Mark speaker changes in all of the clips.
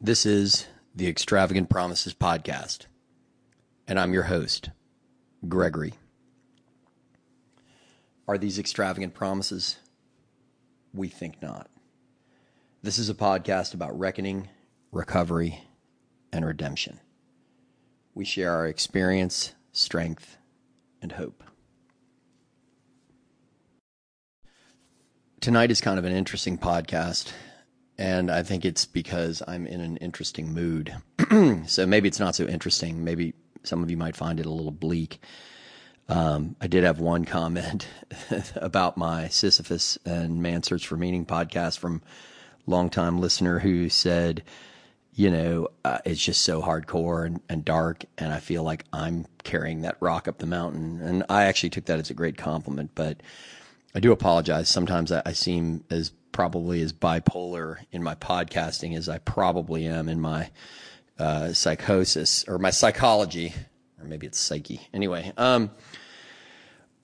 Speaker 1: This is the Extravagant Promises Podcast, and I'm your host, Gregory. Are these extravagant promises? We think not. This is a podcast about reckoning, recovery, and redemption. We share our experience, strength, and hope. Tonight is kind of an interesting podcast and I think it's because I'm in an interesting mood. so maybe it's not so interesting. Maybe some of you might find it a little bleak. Um, I did have one comment about my Sisyphus and Man Search for Meaning podcast from longtime listener who said, you know, uh, it's just so hardcore and, and dark, and I feel like I'm carrying that rock up the mountain. And I actually took that as a great compliment, but I do apologize. Sometimes I, I seem as probably as bipolar in my podcasting as I probably am in my uh, psychosis or my psychology, or maybe it's psyche. Anyway, um,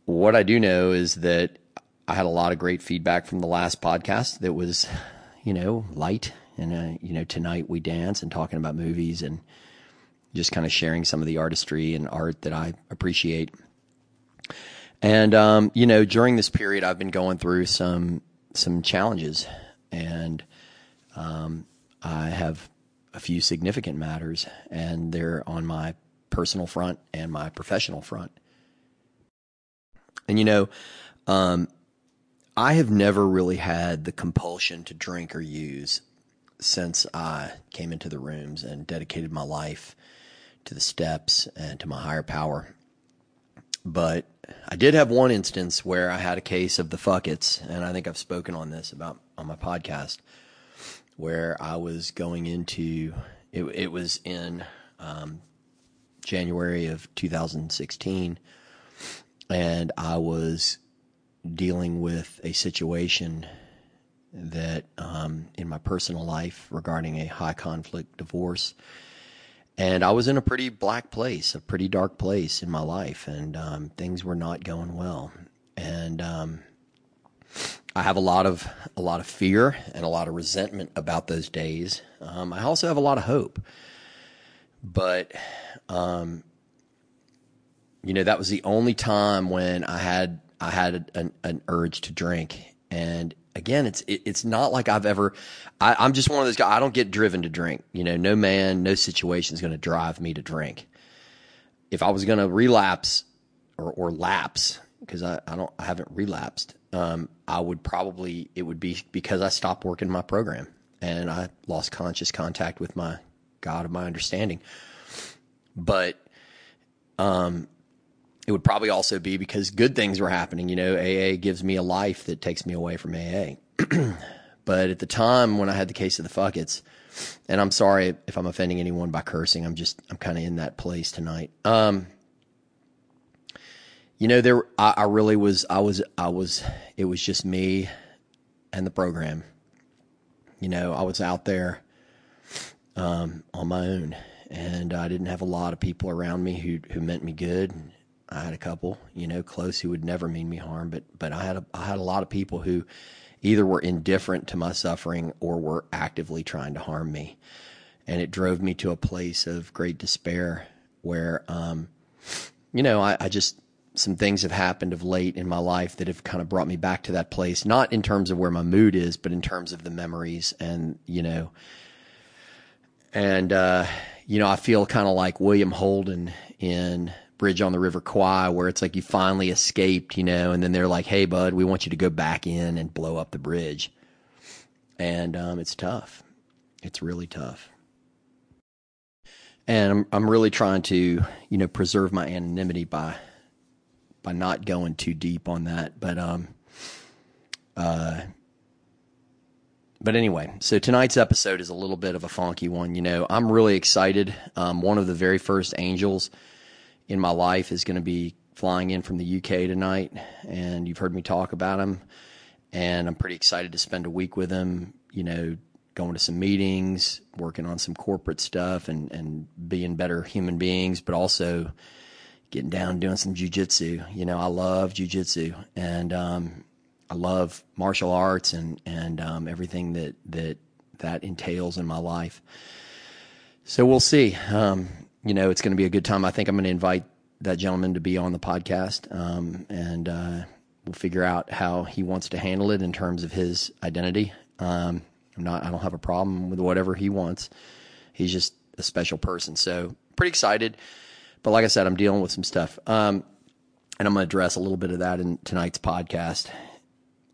Speaker 1: what I do know is that I had a lot of great feedback from the last podcast that was, you know, light. And, uh, you know, tonight we dance and talking about movies and just kind of sharing some of the artistry and art that I appreciate. And, um, you know, during this period, I've been going through some some challenges, and um, I have a few significant matters, and they're on my personal front and my professional front. And you know, um, I have never really had the compulsion to drink or use since I came into the rooms and dedicated my life to the steps and to my higher power. But I did have one instance where I had a case of the fuckets, and I think I've spoken on this about on my podcast, where I was going into it. It was in um, January of 2016, and I was dealing with a situation that um, in my personal life regarding a high conflict divorce and I was in a pretty black place, a pretty dark place in my life, and um, things were not going well. And um, I have a lot of a lot of fear and a lot of resentment about those days. Um, I also have a lot of hope, but um, you know that was the only time when I had I had an, an urge to drink, and again, it's it, it's not like I've ever. I, am just one of those guys. I don't get driven to drink. You know, no man, no situation is going to drive me to drink. If I was going to relapse or or lapse, because I, I don't I haven't relapsed, um, I would probably it would be because I stopped working my program and I lost conscious contact with my God of my understanding. But um, it would probably also be because good things were happening. You know, AA gives me a life that takes me away from AA. but at the time when I had the case of the fuckets, and I'm sorry if I'm offending anyone by cursing. I'm just I'm kind of in that place tonight. Um, you know, there I, I really was. I was. I was. It was just me and the program. You know, I was out there um, on my own, and I didn't have a lot of people around me who who meant me good I had a couple, you know, close who would never mean me harm, but but I had a, I had a lot of people who either were indifferent to my suffering or were actively trying to harm me, and it drove me to a place of great despair where, um, you know, I, I just some things have happened of late in my life that have kind of brought me back to that place, not in terms of where my mood is, but in terms of the memories and you know, and uh, you know, I feel kind of like William Holden in bridge on the River Kwai where it's like you finally escaped, you know, and then they're like, "Hey, bud, we want you to go back in and blow up the bridge," and um, it's tough. It's really tough, and I'm I'm really trying to you know preserve my anonymity by by not going too deep on that, but um, uh. But anyway, so tonight's episode is a little bit of a funky one. You know, I'm really excited. Um, one of the very first angels in my life is going to be flying in from the UK tonight, and you've heard me talk about him. And I'm pretty excited to spend a week with him. You know, going to some meetings, working on some corporate stuff, and and being better human beings, but also getting down doing some jujitsu. You know, I love jujitsu, and um, I love martial arts and and um, everything that that that entails in my life. So we'll see. Um, you know, it's going to be a good time. I think I'm going to invite that gentleman to be on the podcast, um, and uh, we'll figure out how he wants to handle it in terms of his identity. Um, I'm not. I don't have a problem with whatever he wants. He's just a special person. So pretty excited. But like I said, I'm dealing with some stuff. Um, and I'm going to address a little bit of that in tonight's podcast.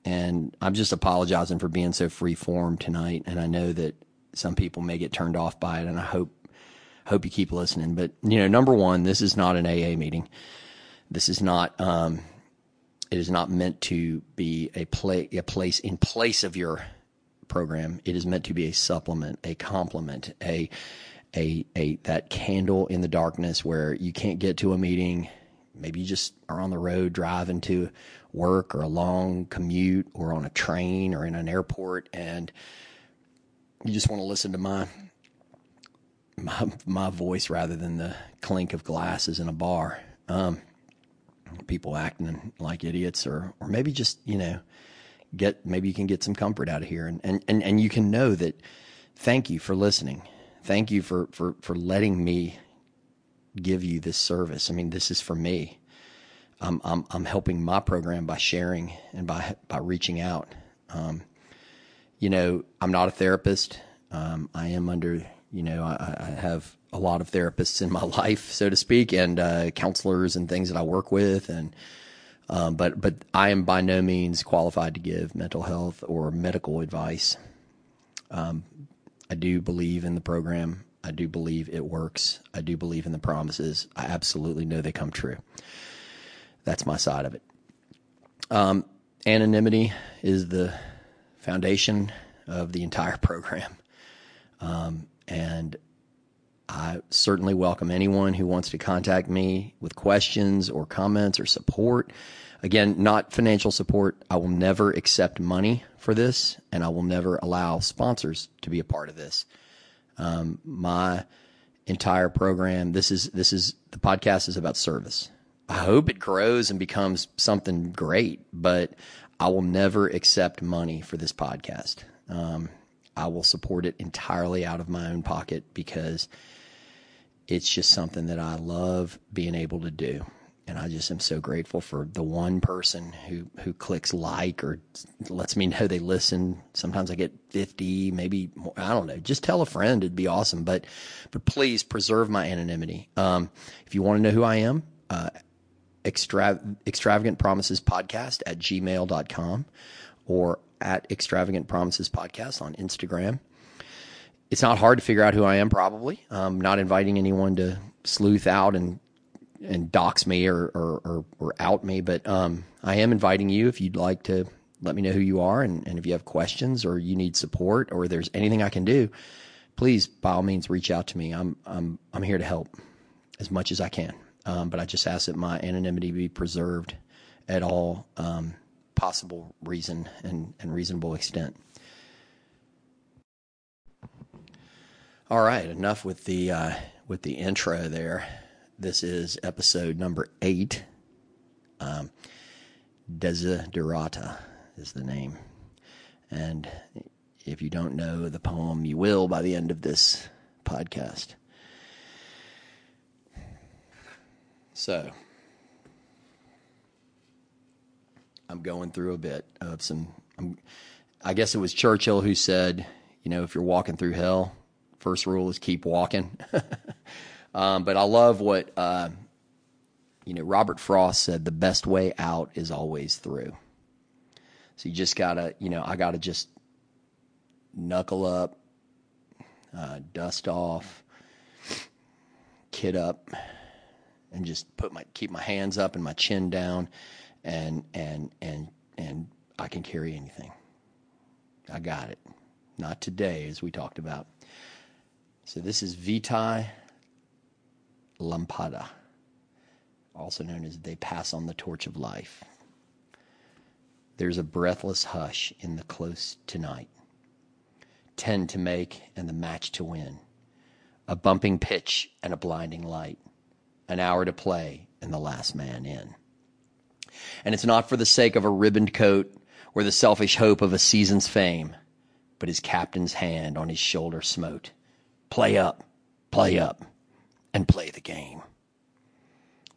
Speaker 1: And I'm just apologizing for being so free form tonight. And I know that some people may get turned off by it, and I hope hope you keep listening. But you know, number one, this is not an AA meeting. This is not. Um, it is not meant to be a play a place in place of your program. It is meant to be a supplement, a complement, a a a that candle in the darkness where you can't get to a meeting. Maybe you just are on the road driving to work or a long commute or on a train or in an airport and you just want to listen to my my my voice rather than the clink of glasses in a bar. Um, people acting like idiots or or maybe just, you know, get maybe you can get some comfort out of here. And and and, and you can know that thank you for listening. Thank you for for for letting me give you this service. I mean this is for me. I'm i'm, I'm helping my program by sharing and by by reaching out. Um, you know i'm not a therapist. Um, i am under you know I, I, have a lot of therapists in my life so to speak and uh, counselors and things that i work with and um, but but I am by no means qualified to give mental health or medical advice. Um, I do believe in the program. I do believe it works. I do believe in the promises. I absolutely know they come true. That's my side of it. Um, anonymity is the foundation of the entire program. Um, and I certainly welcome anyone who wants to contact me with questions or comments or support. Again, not financial support. I will never accept money for this, and I will never allow sponsors to be a part of this. Um, my entire program, this is this is the podcast is about service. I hope it grows and becomes something great, but I will never accept money for this podcast. Um, I will support it entirely out of my own pocket because it's just something that I love being able to do. And I just am so grateful for the one person who, who clicks like or lets me know they listen. Sometimes I get 50, maybe more, I don't know. Just tell a friend. It'd be awesome. But, but please preserve my anonymity. Um, if you want to know who I am, uh, extra, extravagant promises podcast at gmail.com or at extravagant promises podcast on Instagram it's not hard to figure out who I am. Probably, um, not inviting anyone to sleuth out and and dox me or or, or, or out me, but um, I am inviting you if you'd like to let me know who you are and, and if you have questions or you need support or there's anything I can do, please by all means reach out to me. I'm I'm I'm here to help as much as I can. Um, but I just ask that my anonymity be preserved at all um, possible reason and, and reasonable extent. All right, enough with the uh, with the intro there. This is episode number eight. Um, Desiderata is the name, and if you don't know the poem, you will by the end of this podcast. So, I'm going through a bit of some. I'm, I guess it was Churchill who said, you know, if you're walking through hell, First rule is keep walking. um, but I love what uh, you know. Robert Frost said: the best way out is always through. So you just gotta, you know, I gotta just knuckle up, uh, dust off, kid up, and just put my keep my hands up and my chin down, and and and and I can carry anything. I got it. Not today, as we talked about. So this is Vitae Lampada, also known as They Pass on the Torch of Life. There's a breathless hush in the close tonight. Ten to make and the match to win. A bumping pitch and a blinding light. An hour to play and the last man in. And it's not for the sake of a ribboned coat or the selfish hope of a season's fame but his captain's hand on his shoulder smote. Play up, play up, and play the game.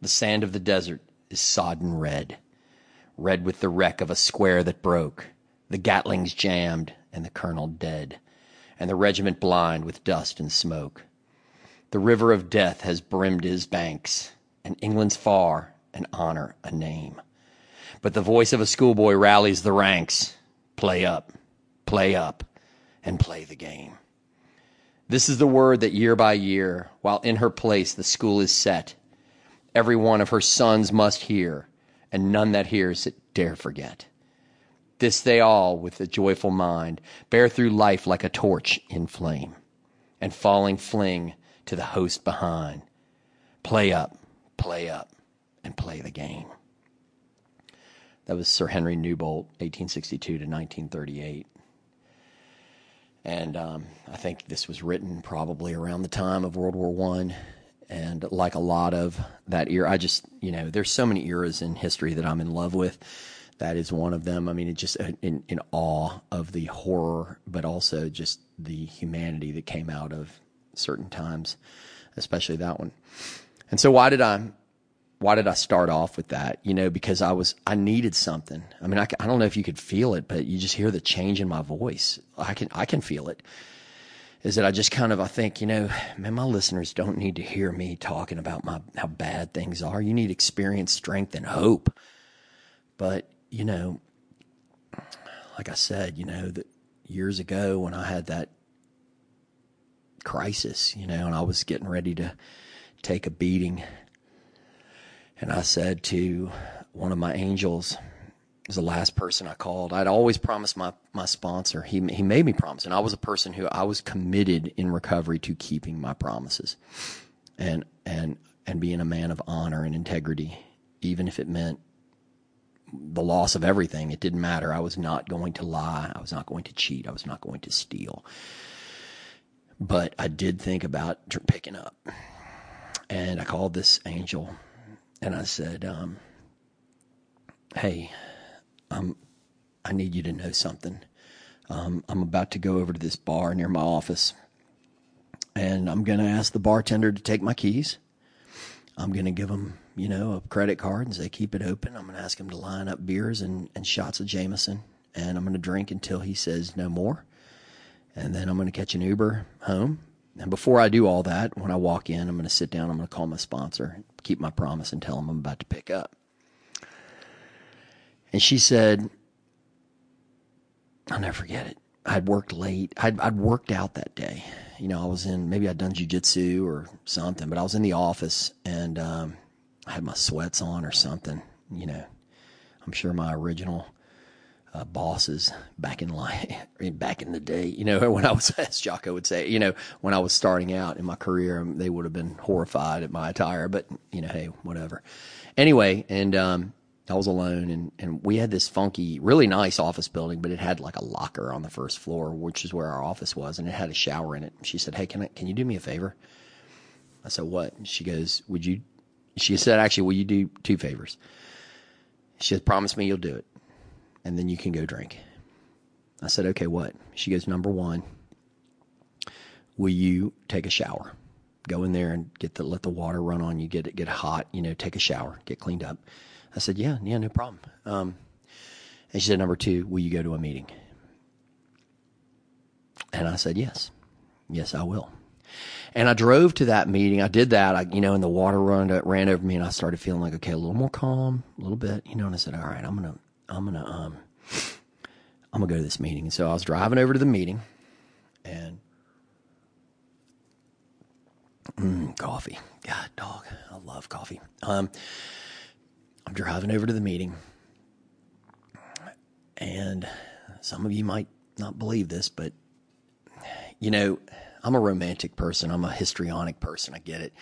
Speaker 1: The sand of the desert is sodden red, red with the wreck of a square that broke, the Gatlings jammed, and the colonel dead, and the regiment blind with dust and smoke. The river of death has brimmed his banks, and England's far, and honor a name. But the voice of a schoolboy rallies the ranks. Play up, play up, and play the game. This is the word that year by year, while in her place the school is set, every one of her sons must hear, and none that hears it dare forget. This they all, with a joyful mind, bear through life like a torch in flame, and falling fling to the host behind. Play up, play up, and play the game. That was Sir Henry Newbolt, 1862 to 1938. And um, I think this was written probably around the time of World War One. And like a lot of that era, I just, you know, there's so many eras in history that I'm in love with. That is one of them. I mean, it just uh, in, in awe of the horror, but also just the humanity that came out of certain times, especially that one. And so, why did I why did I start off with that? You know, because I was, I needed something. I mean, I, I don't know if you could feel it, but you just hear the change in my voice. I can, I can feel it. Is that I just kind of, I think, you know, man, my listeners don't need to hear me talking about my, how bad things are. You need experience, strength, and hope. But, you know, like I said, you know, that years ago when I had that crisis, you know, and I was getting ready to take a beating and I said to one of my angels, was the last person I called. I'd always promised my, my sponsor. He, he made me promise. And I was a person who I was committed in recovery to keeping my promises and, and, and being a man of honor and integrity, even if it meant the loss of everything. It didn't matter. I was not going to lie. I was not going to cheat. I was not going to steal. But I did think about picking up. And I called this angel and I said, um, "Hey, um, I need you to know something. Um, I'm about to go over to this bar near my office, and I'm going to ask the bartender to take my keys. I'm going to give him, you know, a credit card and say keep it open. I'm going to ask him to line up beers and, and shots of Jameson, and I'm going to drink until he says no more, and then I'm going to catch an Uber home." And before I do all that, when I walk in, I'm going to sit down. I'm going to call my sponsor, keep my promise, and tell him I'm about to pick up. And she said, I'll never forget it. I'd worked late. I'd, I'd worked out that day. You know, I was in, maybe I'd done jujitsu or something, but I was in the office and um, I had my sweats on or something. You know, I'm sure my original uh, bosses back in life, back in the day. You know, when I was, as Jocko would say, you know, when I was starting out in my career, um, they would have been horrified at my attire. But you know, hey, whatever. Anyway, and um, I was alone, and and we had this funky, really nice office building, but it had like a locker on the first floor, which is where our office was, and it had a shower in it. She said, "Hey, can I, can you do me a favor?" I said, "What?" She goes, "Would you?" She said, "Actually, will you do two favors?" She said, "Promise me you'll do it." And then you can go drink. I said, okay, what? She goes, number one, will you take a shower? Go in there and get the let the water run on you, get it get hot, you know, take a shower, get cleaned up. I said, yeah, yeah, no problem. Um, and she said, number two, will you go to a meeting? And I said, yes, yes, I will. And I drove to that meeting. I did that, I, you know, and the water run ran over me, and I started feeling like, okay, a little more calm, a little bit, you know. And I said, all right, I'm gonna I'm gonna um I'm gonna go to this meeting. And so I was driving over to the meeting and mm, coffee. God dog. I love coffee. Um I'm driving over to the meeting and some of you might not believe this, but you know, I'm a romantic person. I'm a histrionic person. I get it.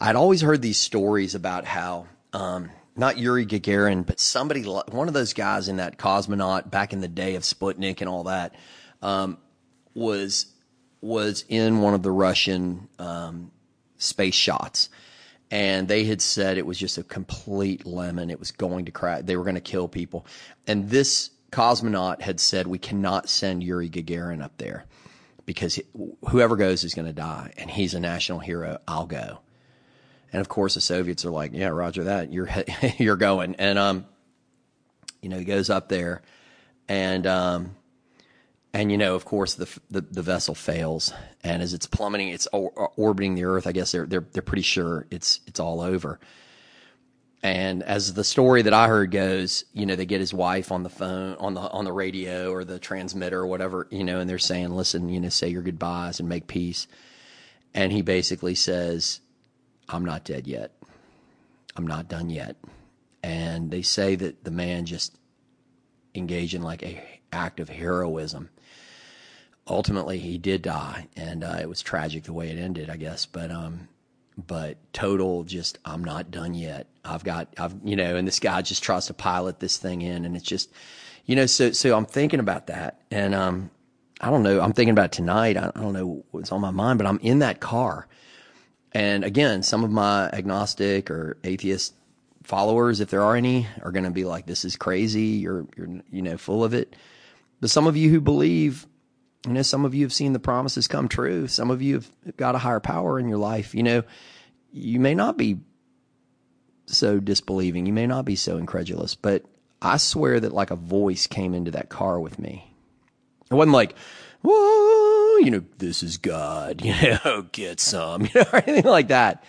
Speaker 1: I'd always heard these stories about how um, not Yuri Gagarin, but somebody, one of those guys in that cosmonaut back in the day of Sputnik and all that, um, was was in one of the Russian um, space shots, and they had said it was just a complete lemon. It was going to crash. They were going to kill people, and this cosmonaut had said we cannot send Yuri Gagarin up there because whoever goes is going to die, and he's a national hero. I'll go. And of course, the Soviets are like, "Yeah, Roger that. You're you're going." And um, you know, he goes up there, and um, and you know, of course, the, the, the vessel fails, and as it's plummeting, it's or, orbiting the Earth. I guess they're they're they're pretty sure it's it's all over. And as the story that I heard goes, you know, they get his wife on the phone, on the on the radio or the transmitter or whatever, you know, and they're saying, "Listen, you know, say your goodbyes and make peace." And he basically says, "I'm not dead yet. I'm not done yet." And they say that the man just engaged in like a act of heroism. Ultimately, he did die, and uh, it was tragic the way it ended, I guess. But um, but total just I'm not done yet. I've got I've you know, and this guy just tries to pilot this thing in and it's just you know, so so I'm thinking about that and um I don't know, I'm thinking about tonight. I, I don't know what's on my mind, but I'm in that car. And again, some of my agnostic or atheist followers, if there are any, are going to be like, "This is crazy. You're, you're, you know, full of it." But some of you who believe, you know, some of you have seen the promises come true. Some of you have got a higher power in your life. You know, you may not be so disbelieving. You may not be so incredulous, but I swear that like a voice came into that car with me. It wasn't like, whoa, you know, this is God, you know, get some, you know, or anything like that.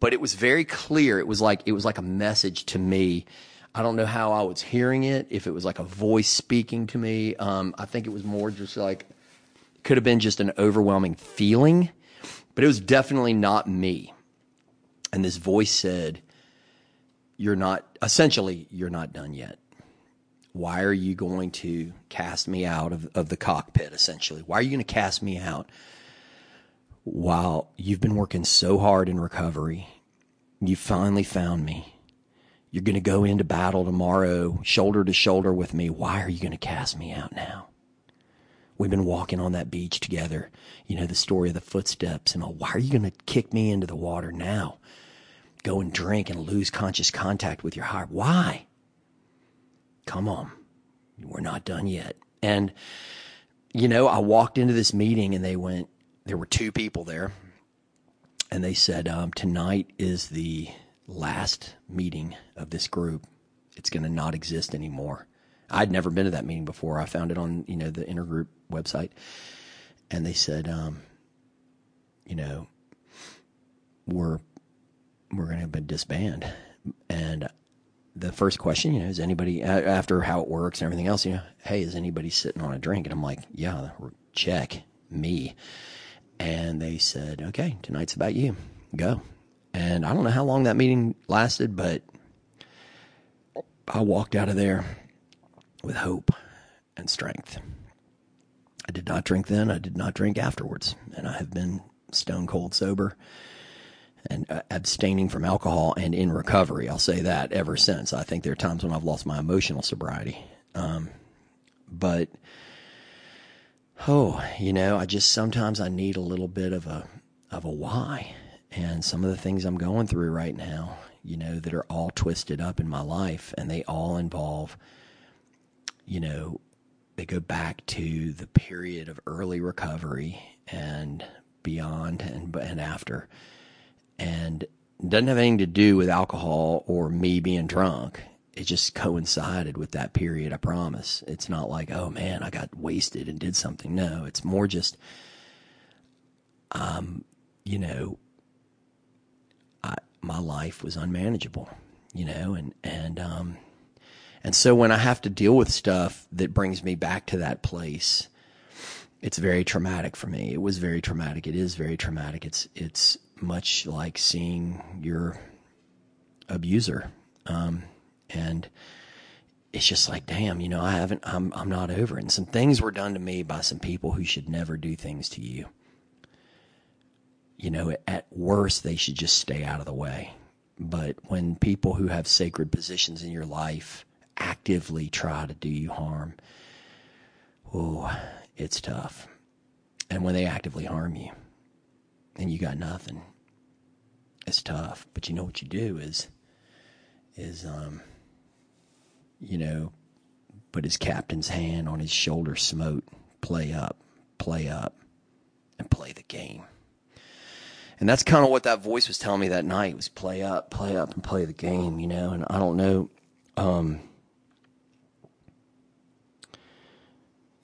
Speaker 1: But it was very clear. It was like, it was like a message to me. I don't know how I was hearing it, if it was like a voice speaking to me. Um, I think it was more just like, could have been just an overwhelming feeling, but it was definitely not me. And this voice said, You're not, essentially, you're not done yet. Why are you going to cast me out of, of the cockpit, essentially? Why are you going to cast me out while you've been working so hard in recovery? You finally found me. You're going to go into battle tomorrow, shoulder to shoulder with me. Why are you going to cast me out now? We've been walking on that beach together. You know, the story of the footsteps and all. Why are you going to kick me into the water now? Go and drink and lose conscious contact with your heart. Why? Come on. We're not done yet. And, you know, I walked into this meeting and they went, there were two people there. And they said, um, tonight is the last meeting of this group. It's going to not exist anymore. I'd never been to that meeting before. I found it on, you know, the intergroup website. And they said, um, you know, we're, we're going to disband. And the first question, you know, is anybody, after how it works and everything else, you know, hey, is anybody sitting on a drink? And I'm like, yeah, check me. And they said, okay, tonight's about you. Go. And I don't know how long that meeting lasted, but I walked out of there with hope and strength. I did not drink then. I did not drink afterwards. And I have been stone cold sober and uh, abstaining from alcohol and in recovery. I'll say that ever since. I think there are times when I've lost my emotional sobriety. Um, but, oh, you know, I just sometimes I need a little bit of a, of a why. And some of the things I'm going through right now, you know, that are all twisted up in my life and they all involve, you know, they go back to the period of early recovery and beyond and and after, and doesn't have anything to do with alcohol or me being drunk. It just coincided with that period. I promise. It's not like oh man, I got wasted and did something. No, it's more just, um, you know, I my life was unmanageable, you know, and and um and so when I have to deal with stuff that brings me back to that place, it's very traumatic for me. It was very traumatic. It is very traumatic. It's it's much like seeing your abuser, um, and it's just like, damn, you know, I haven't. I'm I'm not over it. And some things were done to me by some people who should never do things to you. You know, at worst, they should just stay out of the way. But when people who have sacred positions in your life actively try to do you harm, oh, it's tough. And when they actively harm you and you got nothing, it's tough. But you know what you do is, is, um, you know, put his captain's hand on his shoulder smote, play up, play up, and play the game. And that's kind of what that voice was telling me that night was play up, play up, and play the game, you know. And I don't know, um,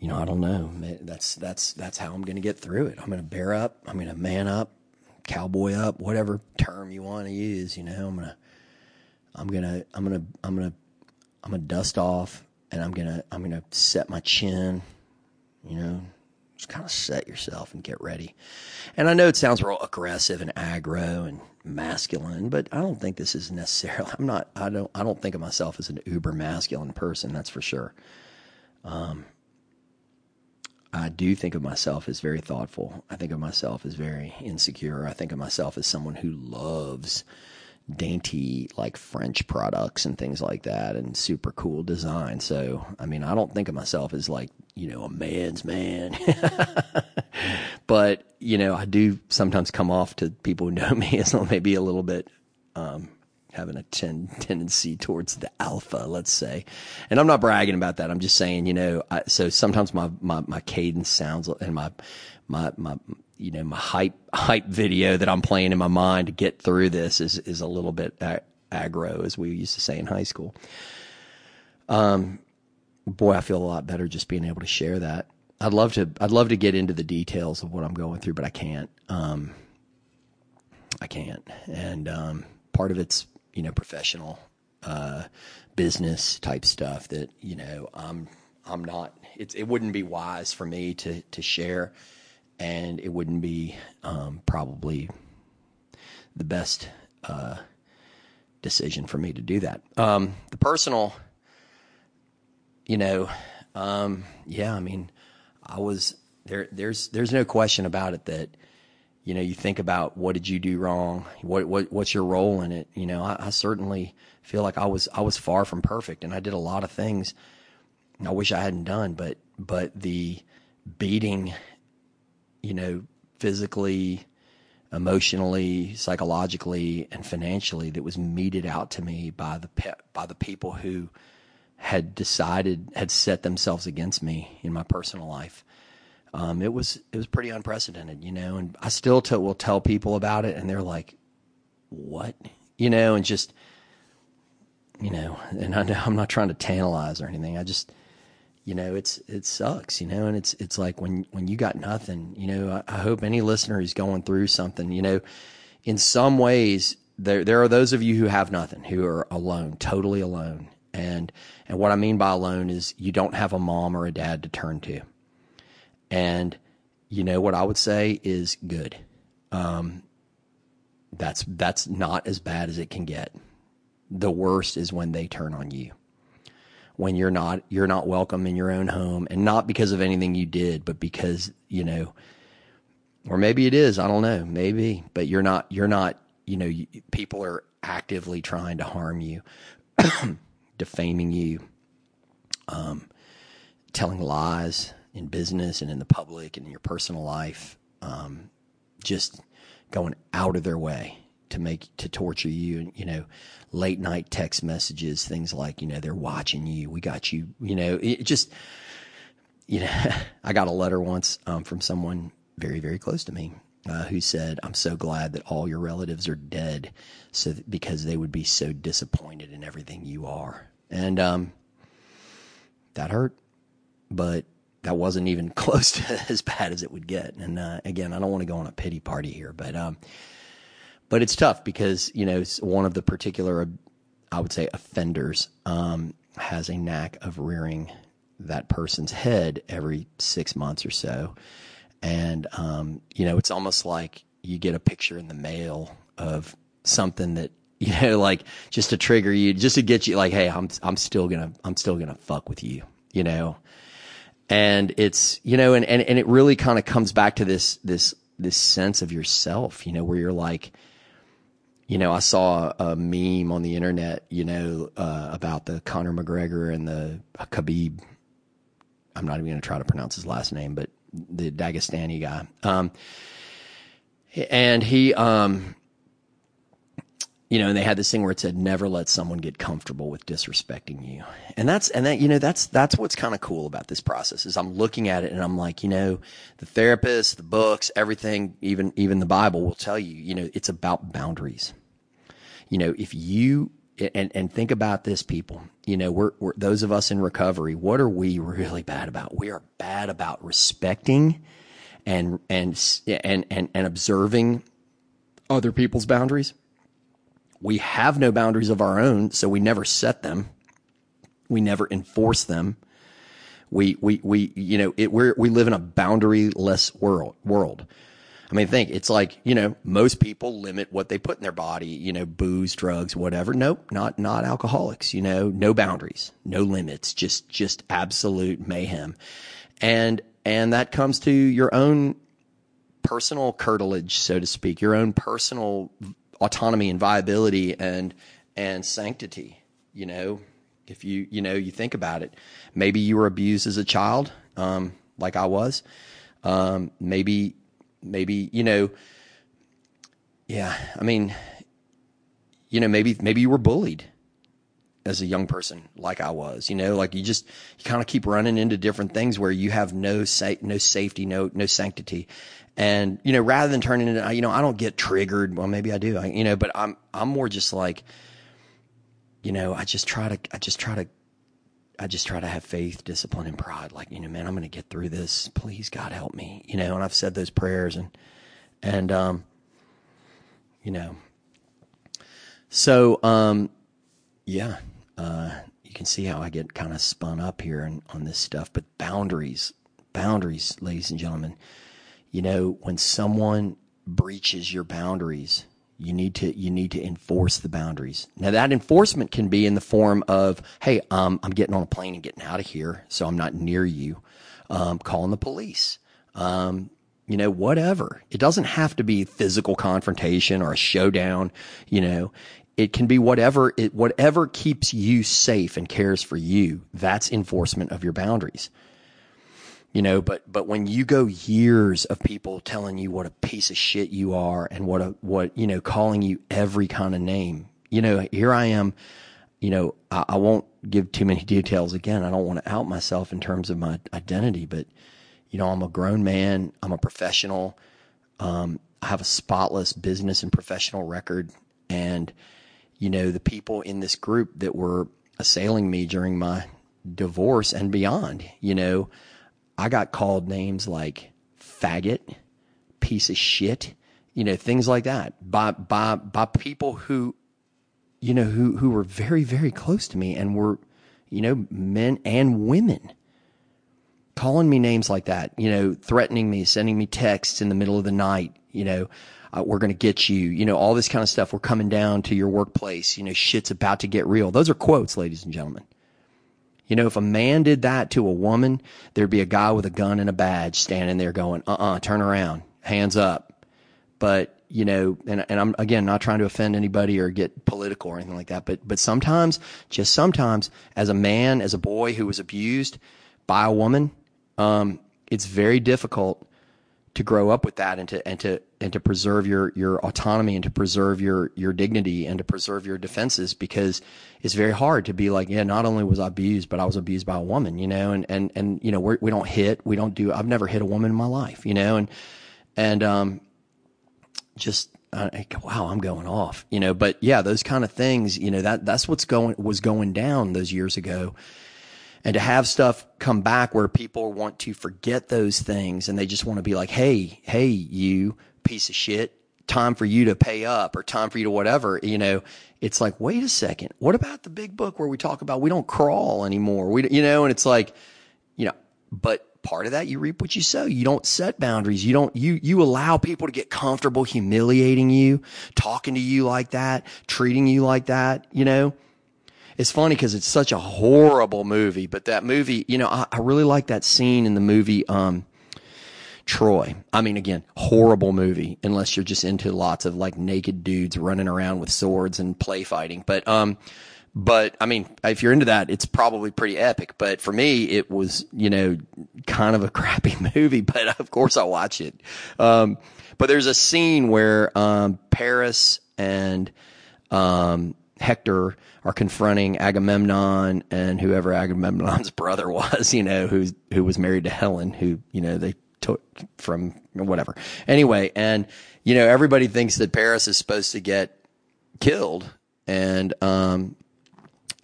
Speaker 1: you know, I don't know. That's that's that's how I'm going to get through it. I'm going to bear up. I'm going to man up, cowboy up, whatever term you want to use. You know, I'm gonna, I'm gonna, I'm gonna, I'm gonna, I'm gonna dust off, and I'm gonna, I'm gonna set my chin. You know, just kind of set yourself and get ready. And I know it sounds real aggressive and aggro and masculine, but I don't think this is necessarily. I'm not. I don't. I don't think of myself as an uber masculine person. That's for sure. Um, I do think of myself as very thoughtful. I think of myself as very insecure. I think of myself as someone who loves dainty like French products and things like that and super cool design. So, I mean, I don't think of myself as like, you know, a man's man. but, you know, I do sometimes come off to people who know me as maybe a little bit um, having a ten, tendency towards the alpha, let's say. And I'm not bragging about that. I'm just saying, you know, I, so sometimes my, my, my cadence sounds and my, my, my, you know, my hype, hype video that I'm playing in my mind to get through this is, is a little bit aggro, as we used to say in high school. Um, boy, I feel a lot better just being able to share that. I'd love to, I'd love to get into the details of what I'm going through, but I can't. Um, I can't. And, um, part of it's, you know, professional, uh, business type stuff that, you know, I'm, I'm not, it's, it wouldn't be wise for me to, to share and it wouldn't be um, probably the best uh, decision for me to do that. Um, the personal, you know, um, yeah, I mean, I was there. There's there's no question about it that you know you think about what did you do wrong, what what what's your role in it. You know, I, I certainly feel like I was I was far from perfect, and I did a lot of things I wish I hadn't done, but but the beating you know, physically, emotionally, psychologically, and financially that was meted out to me by the pe- by the people who had decided had set themselves against me in my personal life. Um, it was it was pretty unprecedented, you know, and I still t- will tell people about it, and they're like, "What?" you know, and just you know, and I, I'm not trying to tantalize or anything. I just you know, it's it sucks, you know, and it's it's like when when you got nothing, you know. I, I hope any listener is going through something, you know, in some ways there there are those of you who have nothing, who are alone, totally alone, and and what I mean by alone is you don't have a mom or a dad to turn to, and you know what I would say is good. Um, that's that's not as bad as it can get. The worst is when they turn on you when you're not you're not welcome in your own home and not because of anything you did but because you know or maybe it is i don't know maybe but you're not you're not you know you, people are actively trying to harm you defaming you um, telling lies in business and in the public and in your personal life um, just going out of their way to make to torture you and you know late night text messages things like you know they're watching you we got you you know it just you know i got a letter once um, from someone very very close to me uh, who said i'm so glad that all your relatives are dead so because they would be so disappointed in everything you are. And um, that hurt but that wasn't even close to as bad as it would get and uh, again i don't want to go on a pity party here but um, but it's tough because you know one of the particular, I would say, offenders um, has a knack of rearing that person's head every six months or so, and um, you know it's almost like you get a picture in the mail of something that you know like just to trigger you, just to get you like, hey, I'm I'm still gonna I'm still gonna fuck with you, you know. And it's you know, and and, and it really kind of comes back to this this this sense of yourself, you know, where you're like, you know, I saw a meme on the internet, you know, uh, about the Conor McGregor and the Khabib. I'm not even going to try to pronounce his last name, but the Dagestani guy. Um, and he, um, you know, and they had this thing where it said, never let someone get comfortable with disrespecting you. And that's, and that, you know, that's, that's what's kind of cool about this process is I'm looking at it and I'm like, you know, the therapist, the books, everything, even, even the Bible will tell you, you know, it's about boundaries. You know, if you, and, and think about this people, you know, we're, we're, those of us in recovery, what are we really bad about? We are bad about respecting and, and, and, and, and observing other people's boundaries we have no boundaries of our own, so we never set them. We never enforce them. We, we, we, you know, it, we're, we live in a boundaryless world, world. I mean, think it's like, you know, most people limit what they put in their body, you know, booze, drugs, whatever. Nope, not, not alcoholics, you know, no boundaries, no limits, just, just absolute mayhem. And, and that comes to your own personal curtilage, so to speak, your own personal autonomy and viability and and sanctity. You know, if you you know you think about it, maybe you were abused as a child, um, like I was. Um, maybe maybe you know, yeah. I mean, you know, maybe maybe you were bullied as a young person like I was, you know, like you just, you kind of keep running into different things where you have no sa- no safety, no, no sanctity. And, you know, rather than turning into, you know, I don't get triggered. Well, maybe I do, I, you know, but I'm, I'm more just like, you know, I just try to, I just try to, I just try to have faith, discipline, and pride. Like, you know, man, I'm going to get through this. Please, God, help me. You know, and I've said those prayers and, and, um, you know, so, um, yeah, uh, you can see how I get kind of spun up here and, on this stuff. But boundaries, boundaries, ladies and gentlemen. You know, when someone breaches your boundaries, you need to you need to enforce the boundaries. Now that enforcement can be in the form of, hey, um, I'm getting on a plane and getting out of here, so I'm not near you. Um, calling the police. Um, you know, whatever. It doesn't have to be physical confrontation or a showdown. You know, it can be whatever it whatever keeps you safe and cares for you that's enforcement of your boundaries. You know but but when you go years of people telling you what a piece of shit you are and what a what you know calling you every kind of name you know here i am you know i, I won't give too many details again. I don't want to out myself in terms of my identity but you know i'm a grown man i'm a professional um, i have a spotless business and professional record and you know, the people in this group that were assailing me during my divorce and beyond. You know, I got called names like faggot, piece of shit, you know, things like that by by by people who you know who who were very very close to me and were you know men and women calling me names like that, you know, threatening me, sending me texts in the middle of the night, you know, uh, we're going to get you, you know, all this kind of stuff. We're coming down to your workplace. You know, shit's about to get real. Those are quotes, ladies and gentlemen. You know, if a man did that to a woman, there'd be a guy with a gun and a badge standing there going, uh uh turn around, hands up. But, you know, and, and I'm, again, not trying to offend anybody or get political or anything like that. But, but sometimes, just sometimes, as a man, as a boy who was abused by a woman, um, it's very difficult to grow up with that and to and to and to preserve your your autonomy and to preserve your your dignity and to preserve your defenses because it's very hard to be like yeah not only was I abused but I was abused by a woman you know and and and you know we're, we do not hit we don't do I've never hit a woman in my life you know and and um just uh, wow I'm going off you know but yeah those kind of things you know that that's what's going was going down those years ago and to have stuff come back where people want to forget those things and they just want to be like, Hey, hey, you piece of shit, time for you to pay up or time for you to whatever, you know, it's like, wait a second. What about the big book where we talk about we don't crawl anymore? We, you know, and it's like, you know, but part of that you reap what you sow. You don't set boundaries. You don't, you, you allow people to get comfortable humiliating you, talking to you like that, treating you like that, you know, it's funny because it's such a horrible movie, but that movie, you know, I, I really like that scene in the movie, um, Troy. I mean, again, horrible movie unless you're just into lots of like naked dudes running around with swords and play fighting. But, um, but I mean, if you're into that, it's probably pretty epic. But for me, it was, you know, kind of a crappy movie, but of course I watch it. Um, but there's a scene where, um, Paris and, um, Hector are confronting Agamemnon and whoever Agamemnon's brother was, you know, who's who was married to Helen, who you know they took from whatever. Anyway, and you know everybody thinks that Paris is supposed to get killed, and um,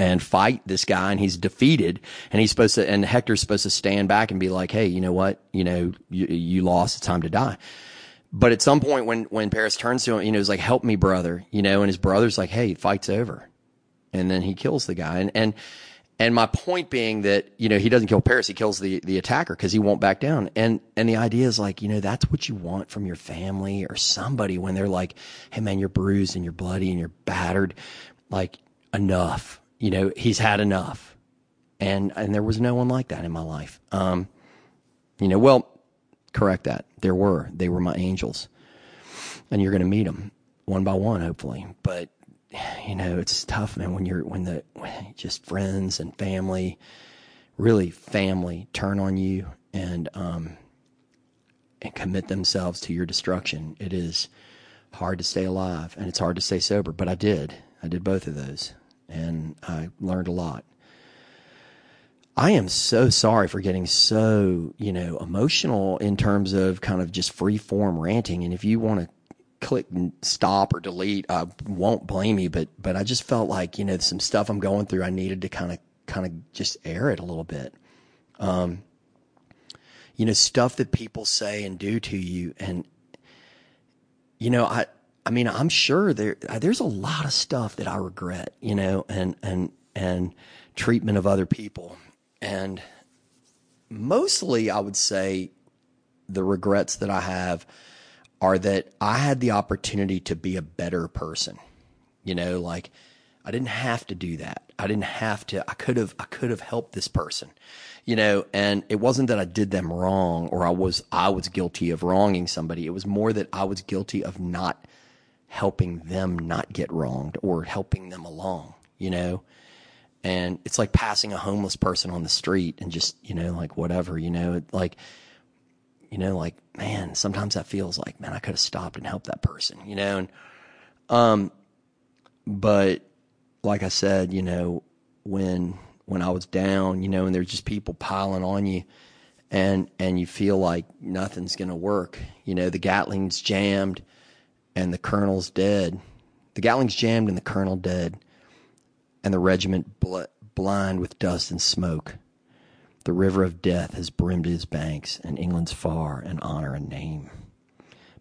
Speaker 1: and fight this guy and he's defeated and he's supposed to and Hector's supposed to stand back and be like, "Hey, you know what? You know, you, you lost. It's time to die." But at some point when when Paris turns to him, you know, he's like, "Help me, brother." You know, and his brother's like, "Hey, fight's over." And then he kills the guy. And and and my point being that, you know, he doesn't kill Paris, he kills the the attacker because he won't back down. And and the idea is like, you know, that's what you want from your family or somebody when they're like, "Hey man, you're bruised and you're bloody and you're battered." Like, enough you know, he's had enough. And, and there was no one like that in my life. Um, you know, well, correct that. There were. They were my angels. And you're going to meet them one by one, hopefully. But, you know, it's tough, man, when you're, when the, when just friends and family, really family turn on you and, um, and commit themselves to your destruction. It is hard to stay alive and it's hard to stay sober, but I did. I did both of those and I learned a lot. I am so sorry for getting so, you know, emotional in terms of kind of just free form ranting. And if you want to click stop or delete, I won't blame you. But, but I just felt like, you know, some stuff I'm going through, I needed to kind of, kind of just air it a little bit. Um, you know, stuff that people say and do to you. And, you know, I, I mean, I'm sure there there's a lot of stuff that I regret, you know, and and and treatment of other people, and mostly I would say the regrets that I have are that I had the opportunity to be a better person. You know, like I didn't have to do that. I didn't have to. I could have. I could have helped this person. You know, and it wasn't that I did them wrong or I was I was guilty of wronging somebody. It was more that I was guilty of not helping them not get wronged or helping them along, you know? And it's like passing a homeless person on the street and just, you know, like whatever, you know, like, you know, like, man, sometimes that feels like, man, I could have stopped and helped that person, you know? And, um, but like I said, you know, when, when I was down, you know, and there's just people piling on you and, and you feel like nothing's going to work, you know, the Gatling's jammed and the colonel's dead. The Gatling's jammed and the colonel dead, and the regiment bl- blind with dust and smoke. The river of death has brimmed his banks, and England's far and honor and name.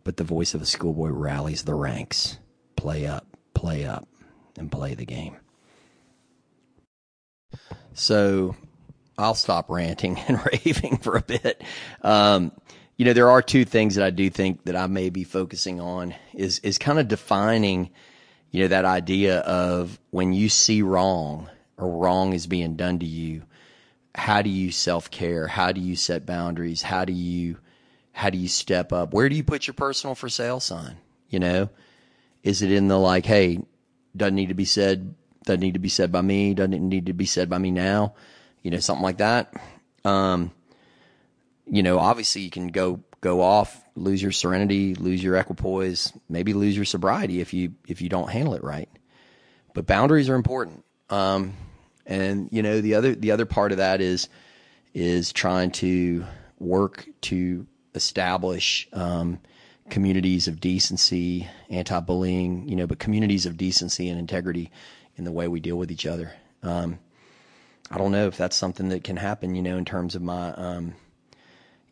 Speaker 1: But the voice of a schoolboy rallies the ranks. Play up, play up, and play the game. So I'll stop ranting and raving for a bit. Um, you know, there are two things that I do think that I may be focusing on is is kind of defining, you know, that idea of when you see wrong or wrong is being done to you, how do you self care? How do you set boundaries? How do you how do you step up? Where do you put your personal for sale sign? You know, is it in the like, hey, doesn't need to be said, doesn't need to be said by me, doesn't need to be said by me now, you know, something like that. Um, you know, obviously you can go go off, lose your serenity, lose your equipoise, maybe lose your sobriety if you if you don't handle it right. But boundaries are important. Um, and you know, the other the other part of that is is trying to work to establish um, communities of decency, anti-bullying, you know, but communities of decency and integrity in the way we deal with each other. Um, I don't know if that's something that can happen, you know, in terms of my um,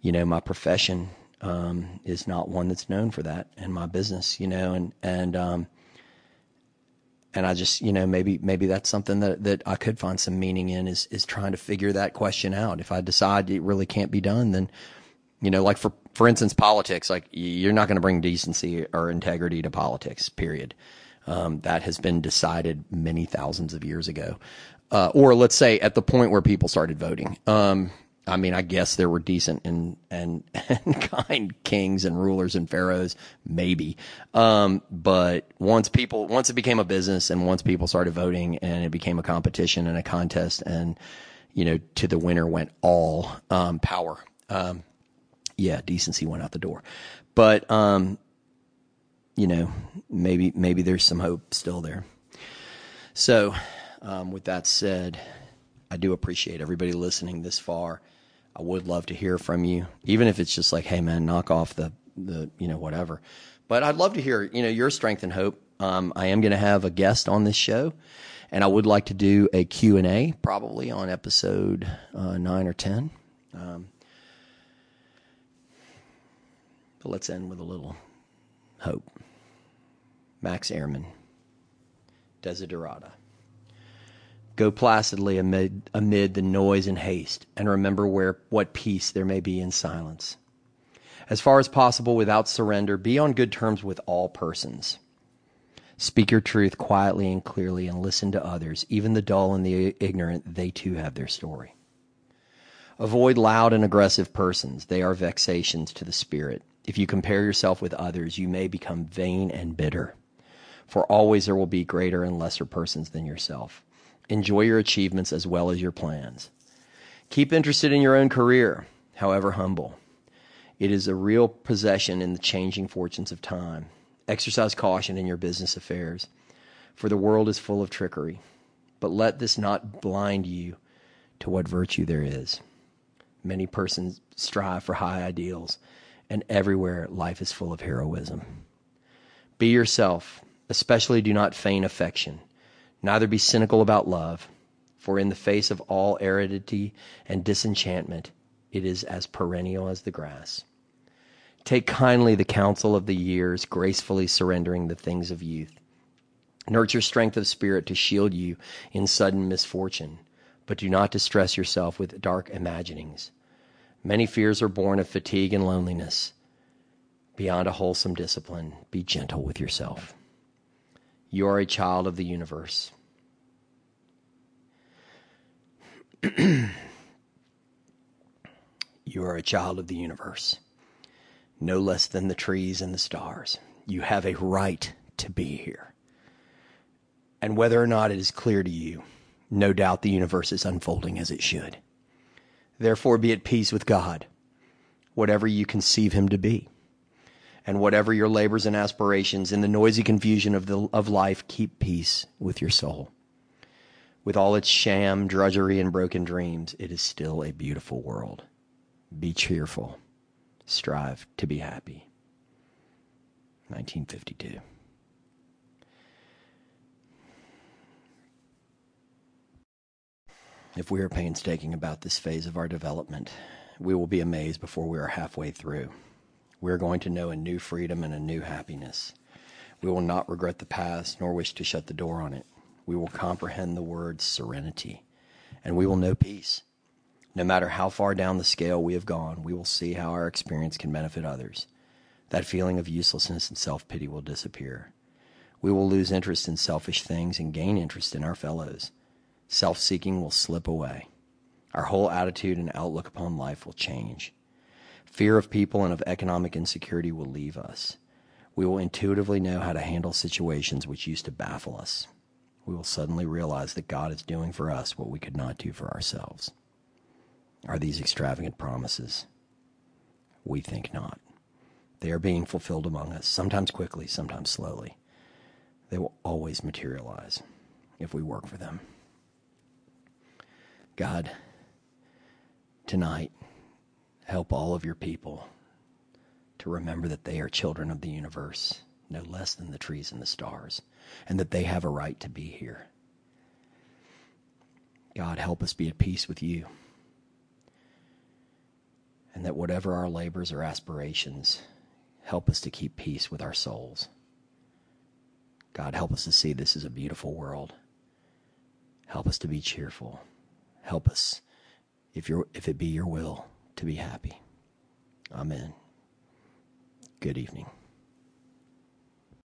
Speaker 1: you know, my profession um, is not one that's known for that, in my business, you know, and and um, and I just, you know, maybe maybe that's something that that I could find some meaning in is is trying to figure that question out. If I decide it really can't be done, then you know, like for for instance, politics, like you're not going to bring decency or integrity to politics. Period. Um, that has been decided many thousands of years ago, uh, or let's say at the point where people started voting. Um, I mean, I guess there were decent and and, and kind kings and rulers and pharaohs, maybe. Um, but once people, once it became a business, and once people started voting, and it became a competition and a contest, and you know, to the winner went all um, power. Um, yeah, decency went out the door. But um, you know, maybe maybe there's some hope still there. So, um, with that said, I do appreciate everybody listening this far. I would love to hear from you, even if it's just like, hey man, knock off the the you know whatever. But I'd love to hear you know your strength and hope. Um, I am going to have a guest on this show, and I would like to do a Q and A probably on episode uh, nine or ten. Um, but let's end with a little hope. Max Ehrmann, Desiderata. Go placidly amid, the noise and haste, and remember where what peace there may be in silence. As far as possible, without surrender, be on good terms with all persons. Speak your truth quietly and clearly, and listen to others, even the dull and the ignorant. They too have their story. Avoid loud and aggressive persons. They are vexations to the spirit. If you compare yourself with others, you may become vain and bitter. For always there will be greater and lesser persons than yourself. Enjoy your achievements as well as your plans. Keep interested in your own career, however humble. It is a real possession in the changing fortunes of time. Exercise caution in your business affairs, for the world is full of trickery. But let this not blind you to what virtue there is. Many persons strive for high ideals, and everywhere life is full of heroism. Be yourself, especially do not feign affection. Neither be cynical about love, for in the face of all aridity and disenchantment, it is as perennial as the grass. Take kindly the counsel of the years, gracefully surrendering the things of youth. Nurture strength of spirit to shield you in sudden misfortune, but do not distress yourself with dark imaginings. Many fears are born of fatigue and loneliness. Beyond a wholesome discipline, be gentle with yourself. You are a child of the universe. you are a child of the universe, no less than the trees and the stars. You have a right to be here. And whether or not it is clear to you, no doubt the universe is unfolding as it should. Therefore, be at peace with God, whatever you conceive him to be and whatever your labors and aspirations in the noisy confusion of, the, of life, keep peace with your soul. With all its sham, drudgery, and broken dreams, it is still a beautiful world. Be cheerful. Strive to be happy. 1952. If we are painstaking about this phase of our development, we will be amazed before we are halfway through. We're going to know a new freedom and a new happiness. We will not regret the past nor wish to shut the door on it. We will comprehend the word serenity and we will know peace. No matter how far down the scale we have gone, we will see how our experience can benefit others. That feeling of uselessness and self pity will disappear. We will lose interest in selfish things and gain interest in our fellows. Self seeking will slip away. Our whole attitude and outlook upon life will change. Fear of people and of economic insecurity will leave us. We will intuitively know how to handle situations which used to baffle us. We will suddenly realize that God is doing for us what we could not do for ourselves. Are these extravagant promises? We think not. They are being fulfilled among us, sometimes quickly, sometimes slowly. They will always materialize if we work for them. God, tonight, Help all of your people to remember that they are children of the universe, no less than the trees and the stars, and that they have a right to be here. God, help us be at peace with you. And that whatever our labors or aspirations, help us to keep peace with our souls. God, help us to see this is a beautiful world. Help us to be cheerful. Help us, if, you if it be your will, to be happy. Amen. Good evening.